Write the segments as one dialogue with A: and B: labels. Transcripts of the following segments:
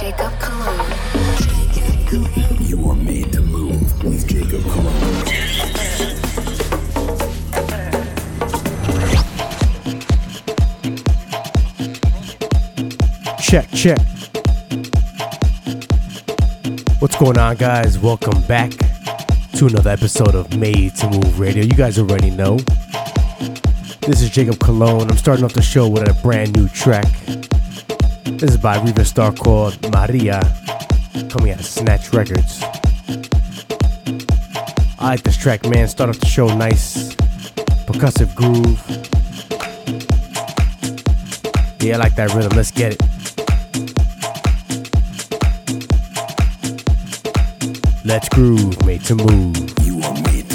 A: Jacob Cologne.
B: You are made to move with Jacob Cologne.
C: Check, check. What's going on, guys? Welcome back to another episode of Made to Move Radio. You guys already know. This is Jacob Cologne. I'm starting off the show with a brand new track. This is by Riva Starr called Maria, coming out of Snatch Records. I like this track, man. Start off the show nice, percussive groove. Yeah, I like that rhythm. Let's get it. Let's groove, made to move.
B: You are made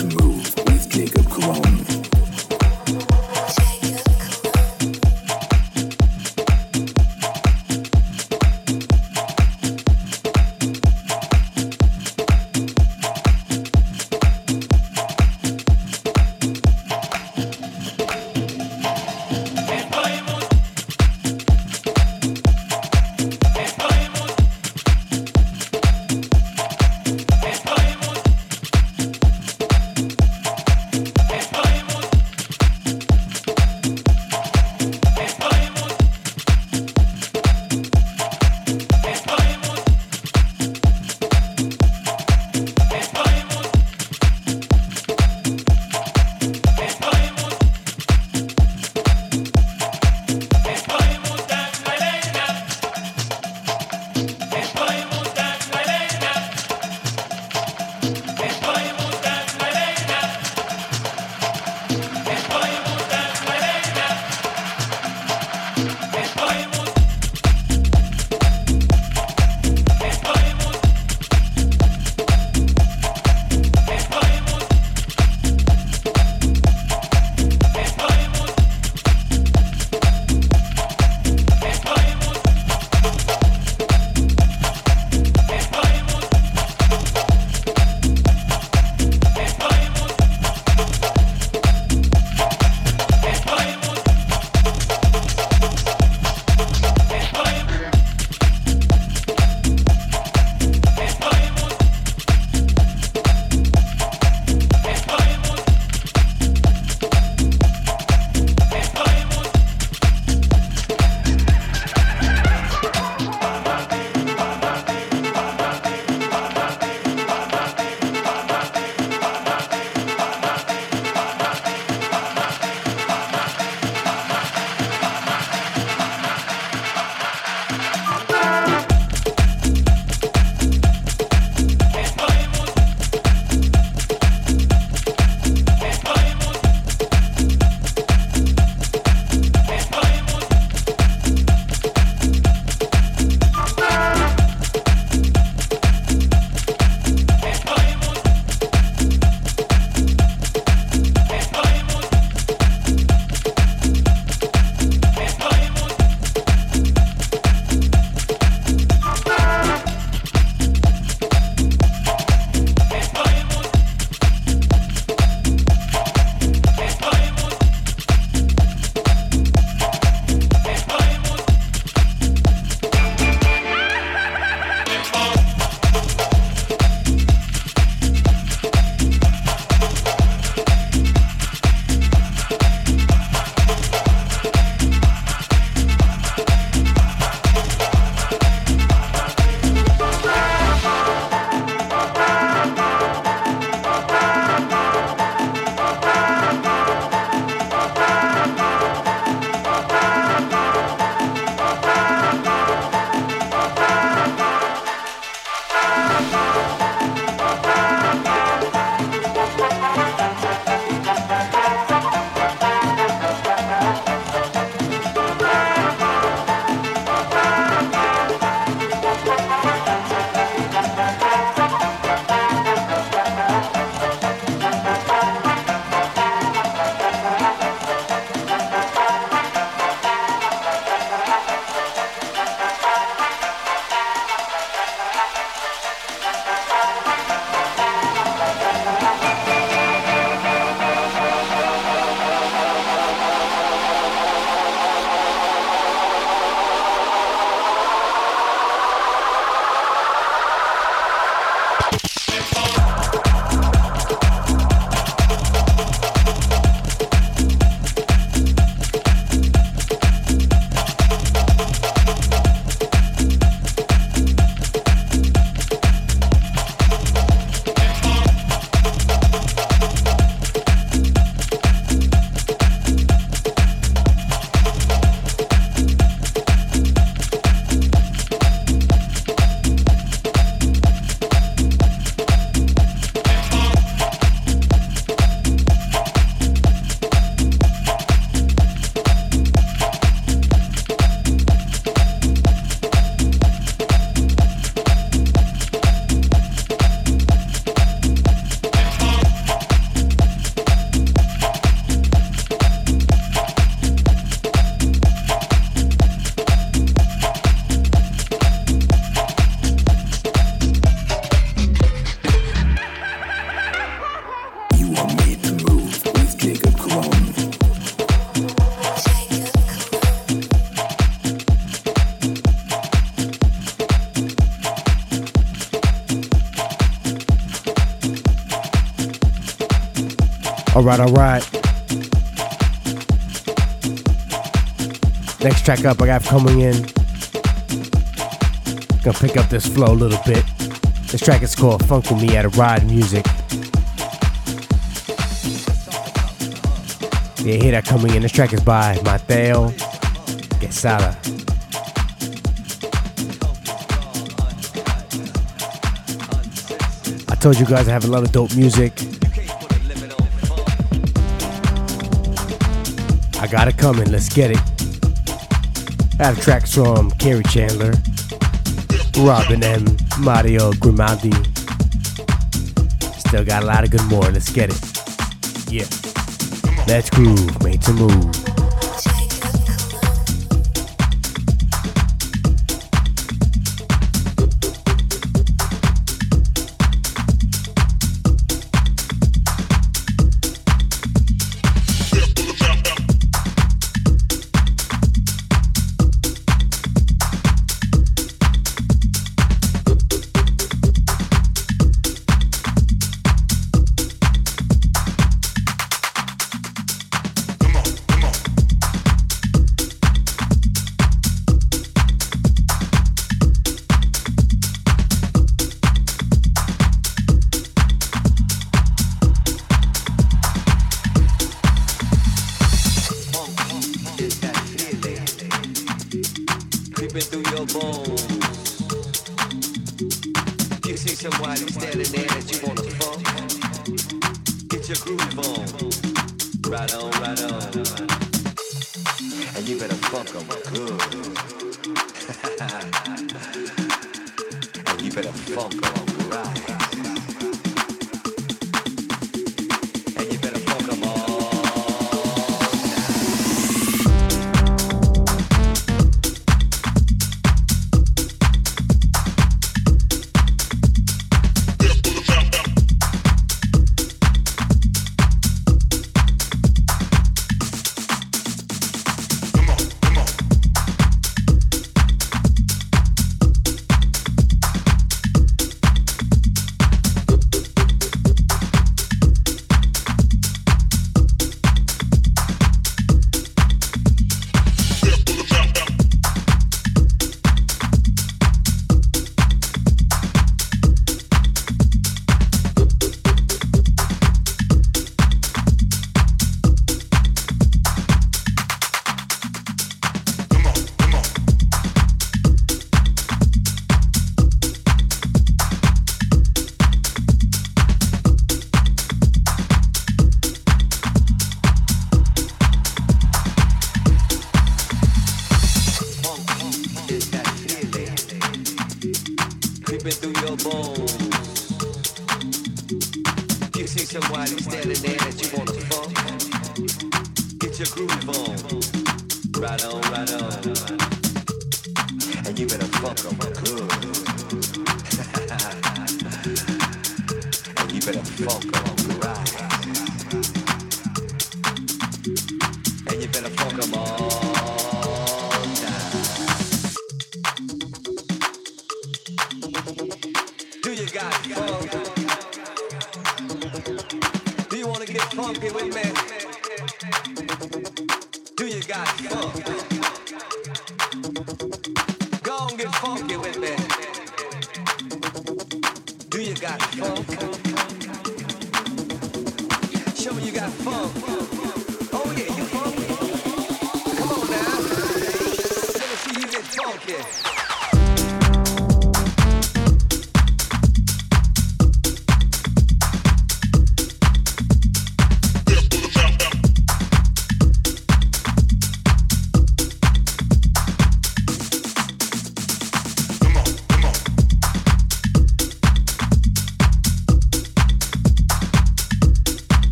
D: Alright, alright. Next track up I got coming in. Gonna pick up this flow a little bit. This track is called Funk With Me at a Ride Music. Yeah, hear that coming in. This track is by Mateo Quesada. I told you guys I have a lot of dope music. I got it coming, let's get it. I have tracks from Kerri Chandler, Robin M, Mario Grimaldi. Still got a lot of good more, let's get it. Yeah. Let's groove, made to move.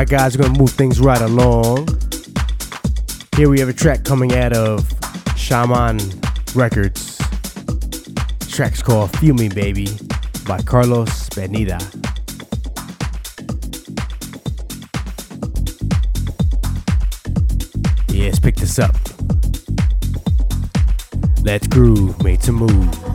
C: Alright, guys, we're gonna move things right along. Here we have a track coming out of Shaman Records. The track's called Feel Me Baby by Carlos Benida. Yeah, let's pick this up. Let's groove, made to move.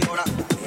C: castigo.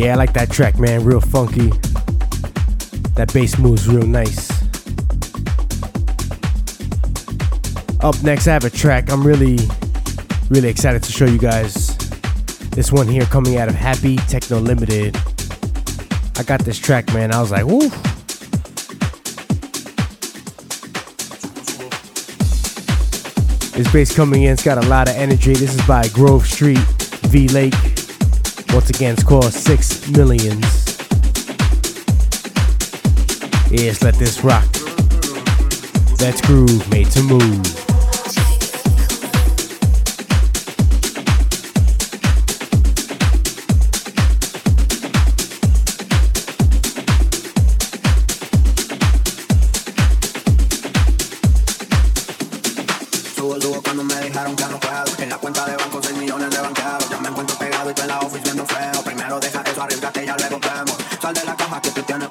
E: Yeah, I like that track, man. Real funky. That bass moves real nice. Up next, I have a track I'm really, really excited to show you guys. This one here coming out of Happy Techno Limited. I got this track, man. I was like, woo. This bass coming in, it's got a lot of energy. This is by Grove Street, V Lake. Against again, Six Millions. Yes, let this rock. That's groove made to move.
B: cuando
C: me
E: dejaron que no puedo en la cuenta de drop it down.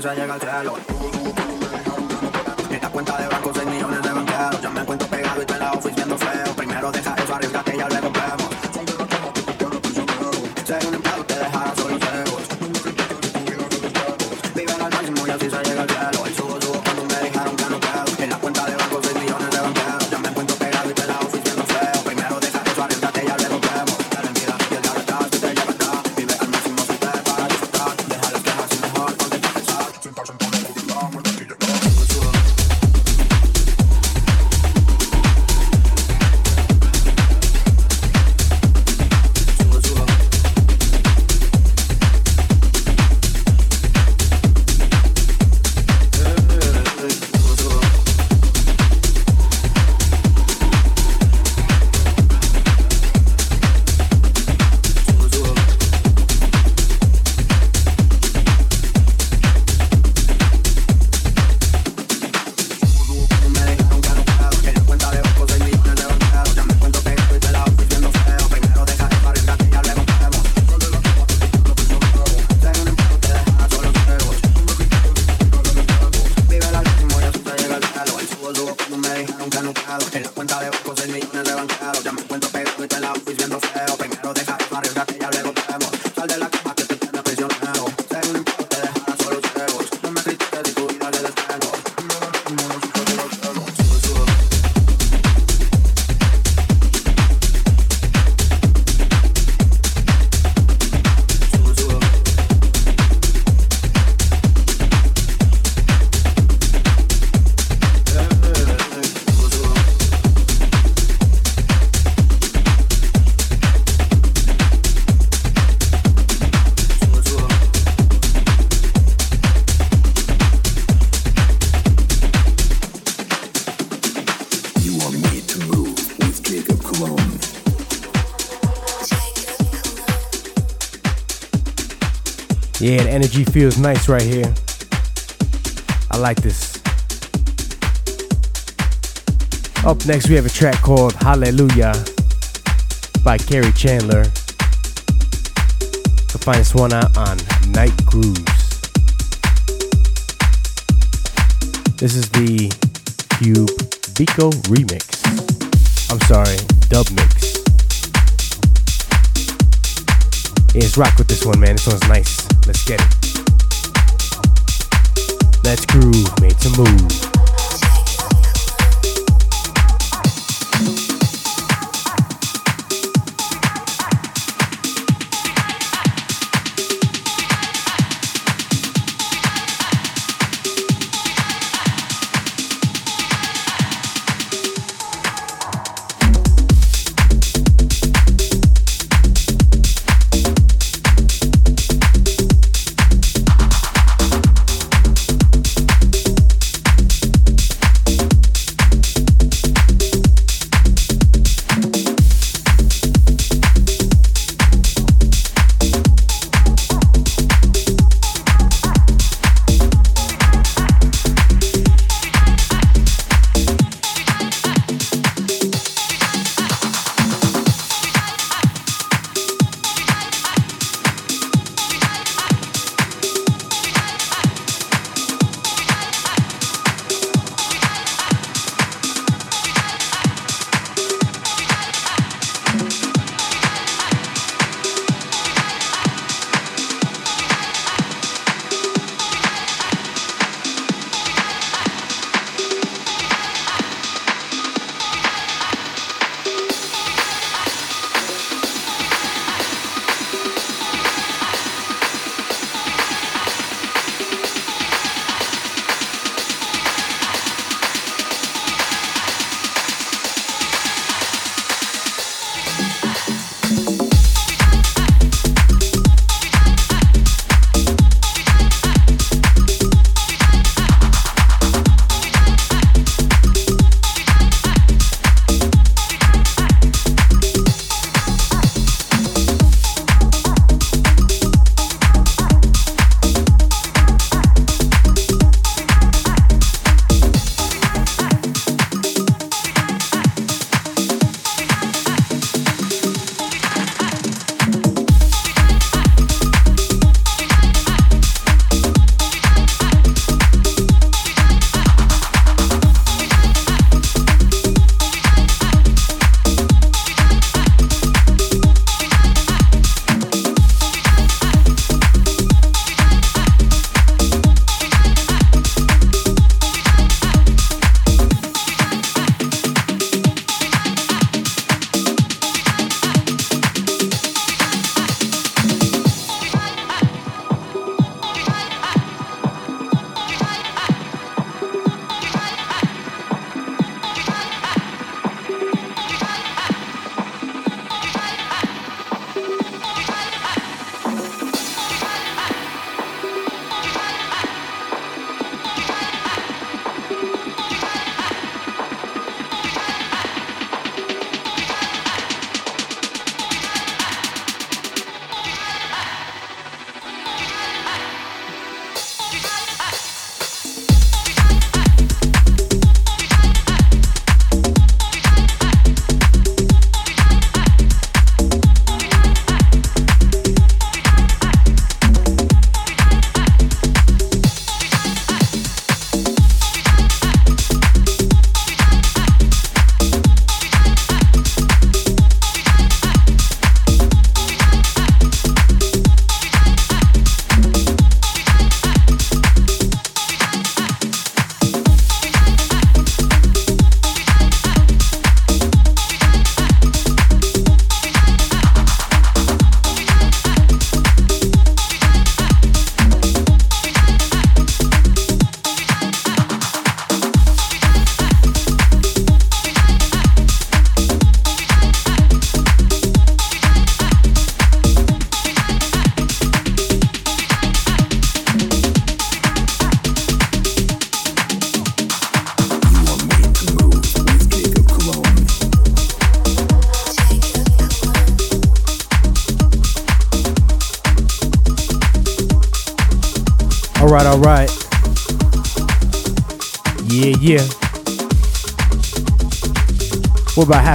E: 专业钢铁。
C: The energy feels nice right here. I like this. Up next, we have a track called Hallelujah by Kerri Chandler. You can find this one out on Nite Grooves. This is the Cube Biko remix. I'm sorry, dub mix. Let's rock with this one, man. This one's nice. Let's get it. Let's groove, made to move.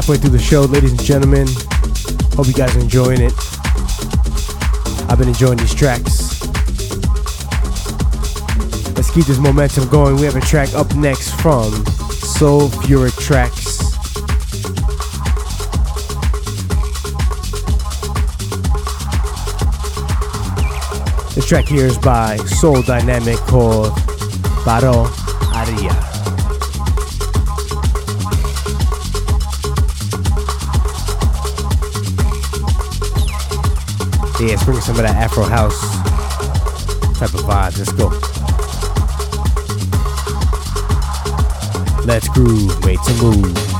C: Halfway through the show, ladies and gentlemen. Hope you guys are enjoying it. I've been enjoying these tracks. Let's keep this momentum going. We have a track up next from Sulphuric Tracks. This track here is by Soul Dynamic called Baro Aria. Yeah, let's bring some of that Afro House type of vibes. Let's go. Let's groove, made to move.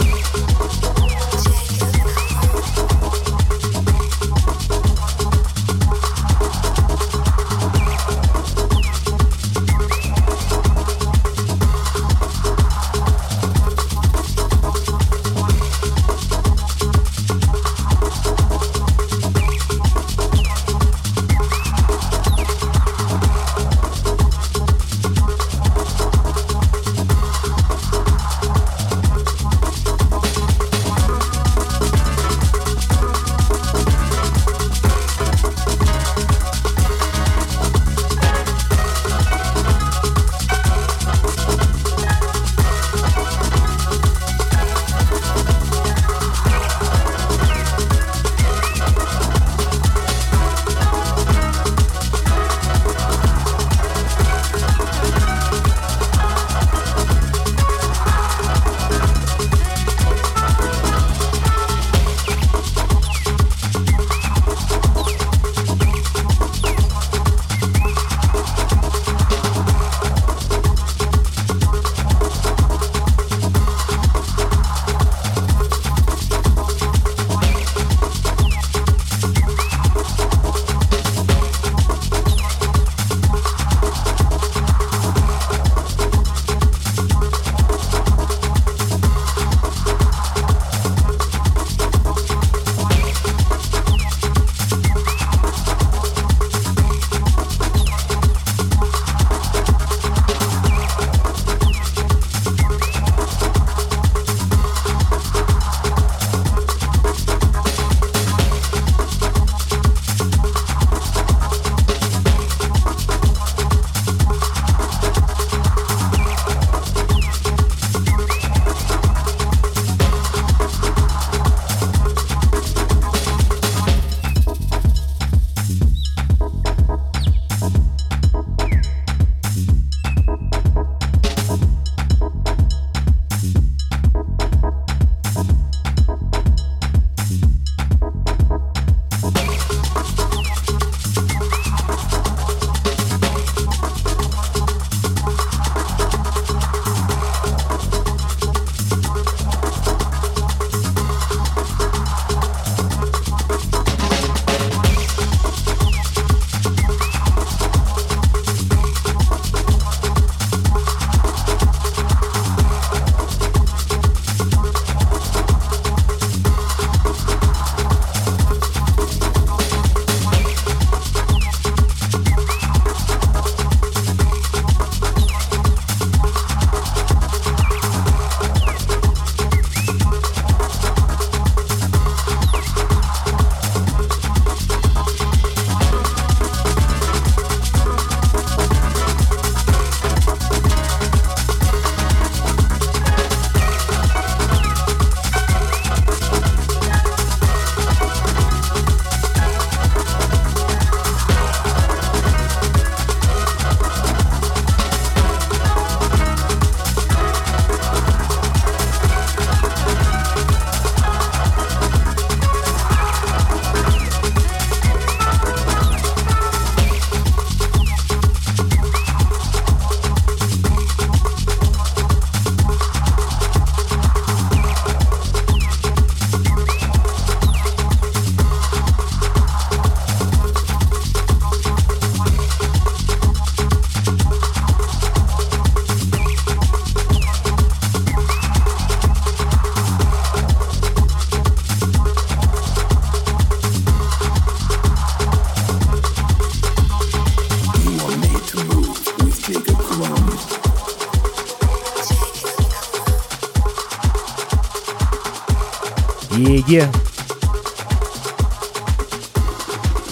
C: Yeah.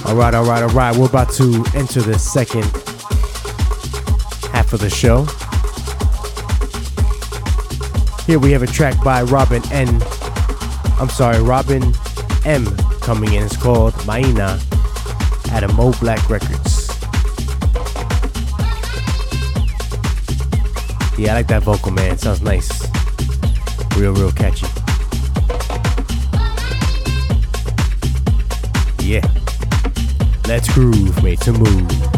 C: All right, all right, all right. We're about to enter the second half of the show. Here we have a track by Robin N. I'm sorry, Robin M coming in. It's called Maina at a MoBlack Records. Yeah, I like that vocal, man. It sounds nice. Real, real catchy. Let's groove, mate, to move.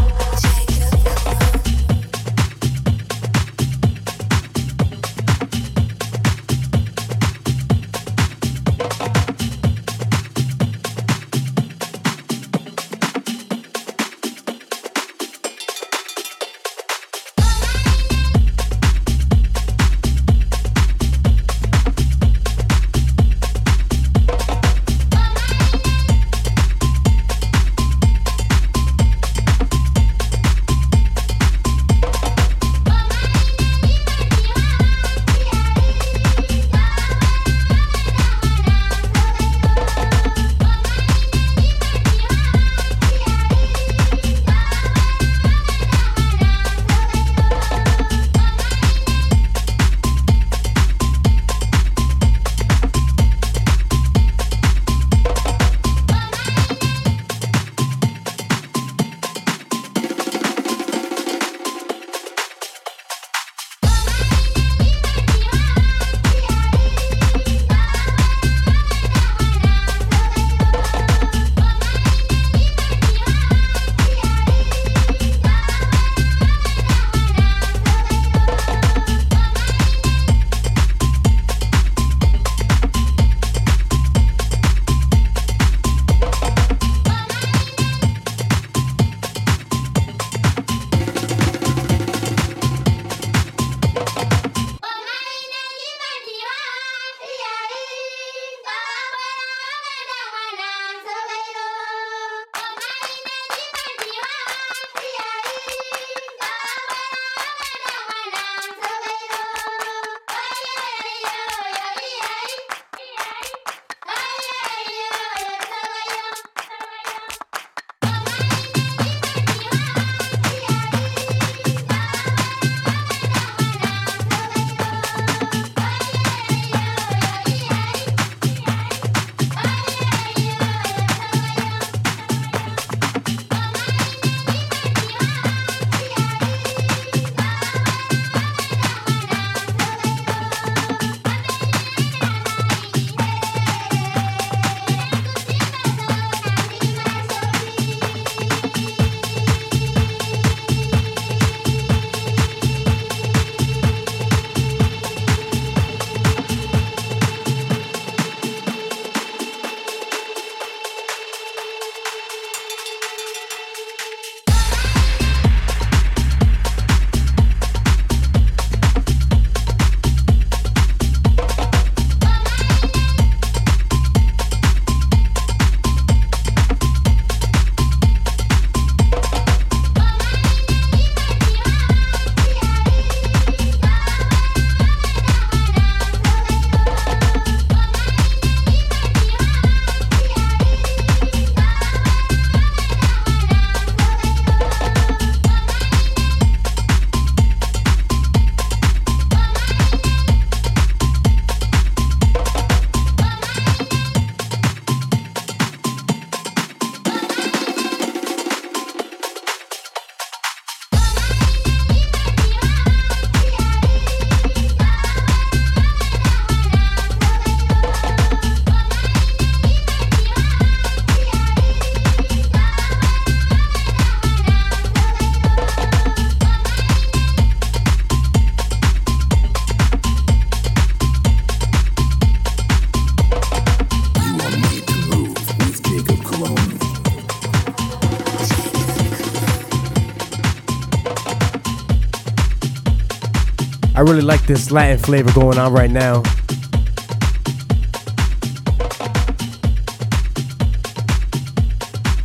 C: Really like this Latin flavor going on right now.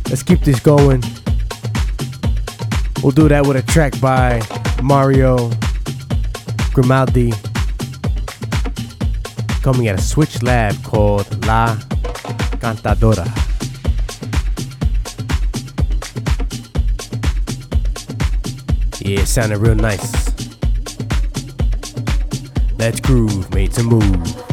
C: Let's keep this going. We'll do that with a track by Mario Grimaldi.
F: coming at a Switch Lab called La Cantadora. Yeah, it sounded real nice. Let's groove, made to move.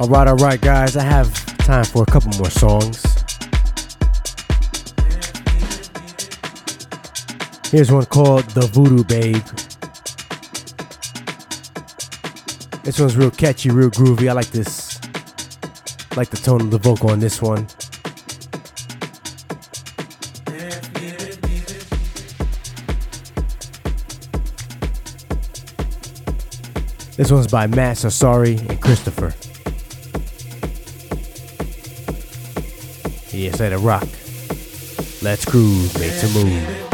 F: Alright, alright, guys, I have time for a couple more songs. Here's one called The Voodoo Babe. This one's real catchy, real groovy. I like this. Like the tone of the vocal on this one. This one's by Matt Sassari and Christopher. Yes, it rock. Let's groove, make some move.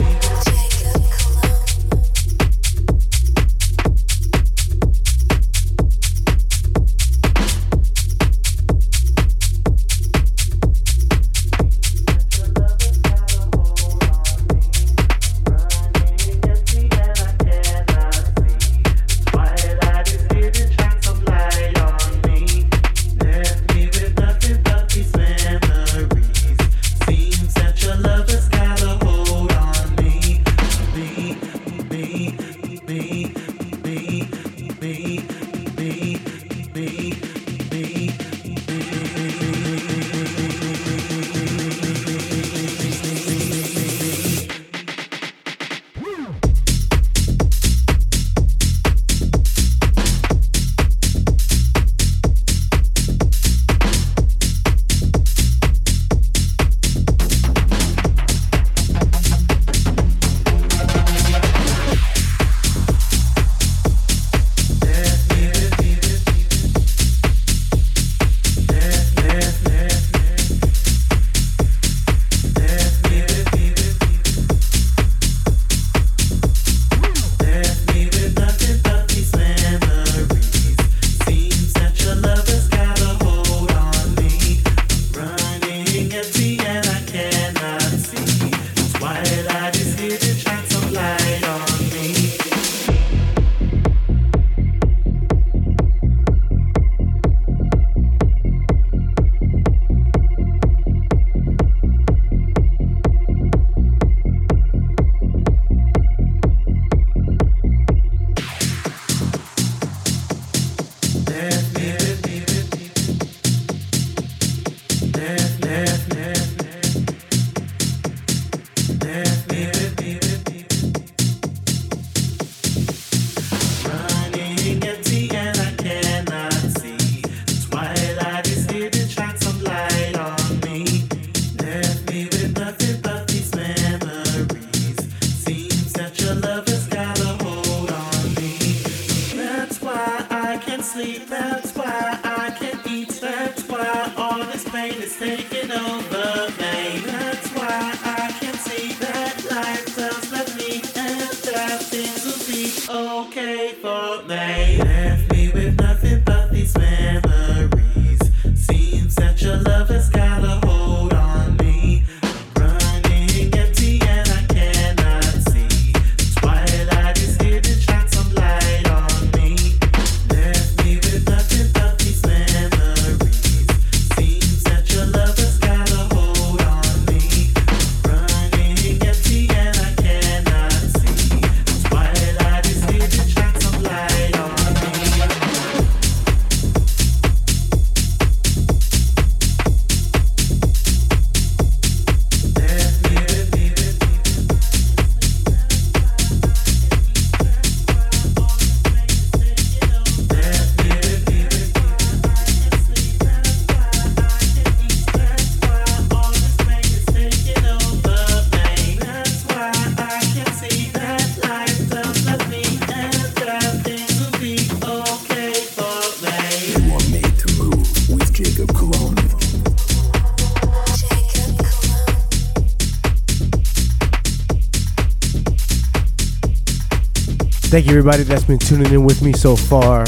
C: Thank you, everybody that's been tuning in with me so far.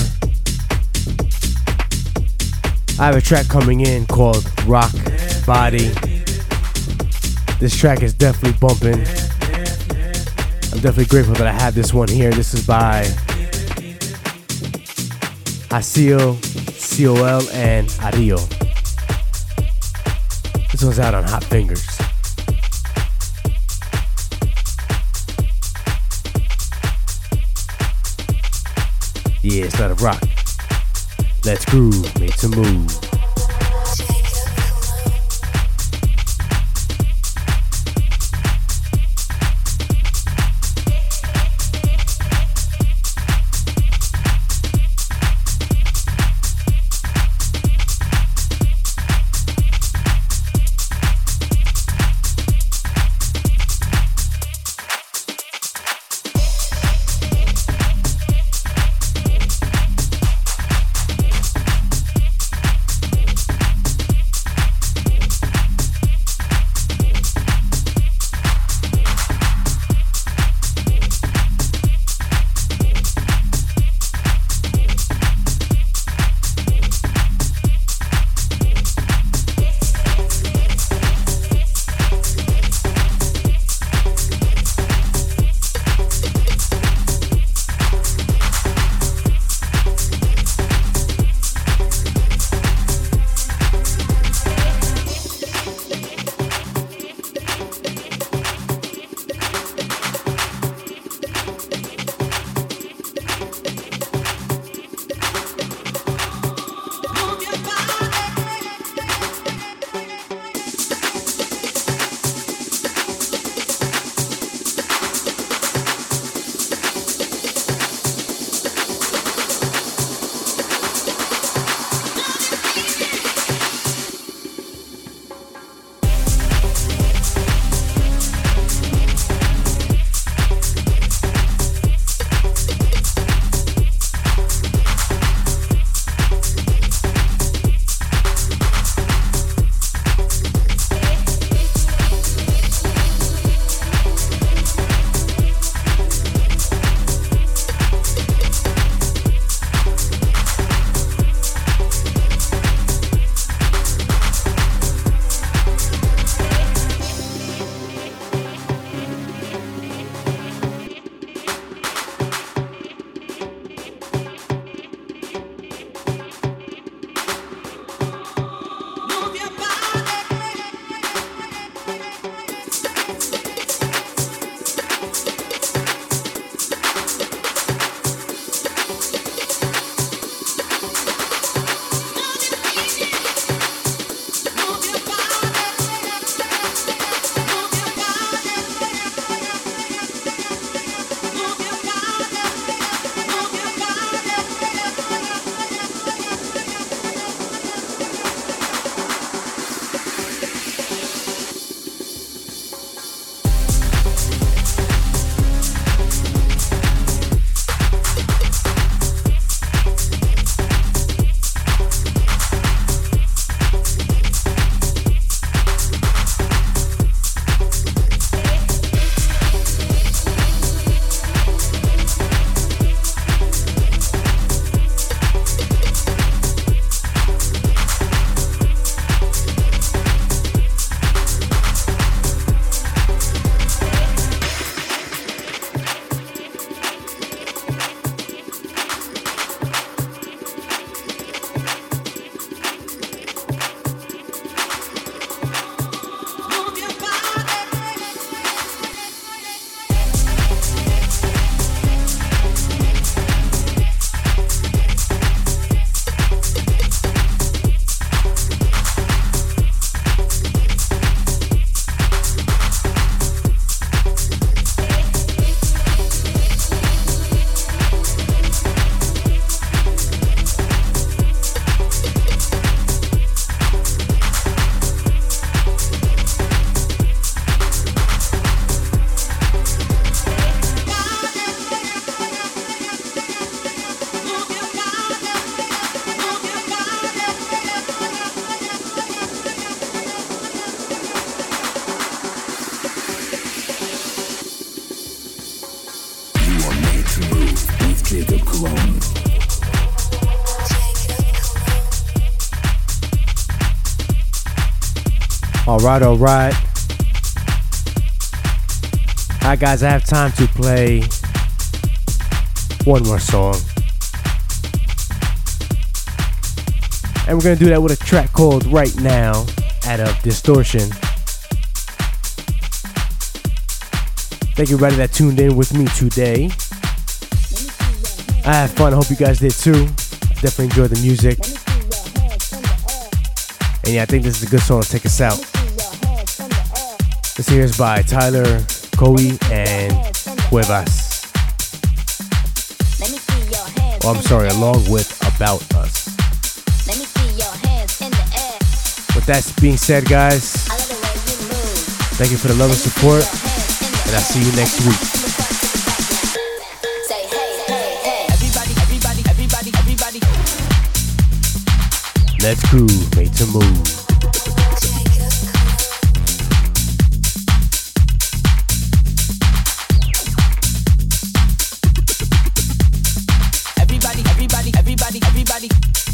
C: I have a track coming in called Rock Body. This track is definitely bumping. I'm definitely grateful that I have this one here. This is by Hasio, COL, and Ario. This one's out on Hot Fingers. Groove, make some move.
G: Right, all right. Right, guys, I have time to play one more song. And we're going to do that with a track called Right Now out of Distortion. Thank you, everybody that tuned in with me today. I had fun. I hope you guys did too. Definitely enjoyed the music. And yeah, I think this is a good song to take us out. This here is by Tyler, Coe, and Cuevas. Oh, I'm sorry, along with About Us. With that being said, guys, thank you for the love and support, and I'll see you next week. Let's groove, made to move.
A: body.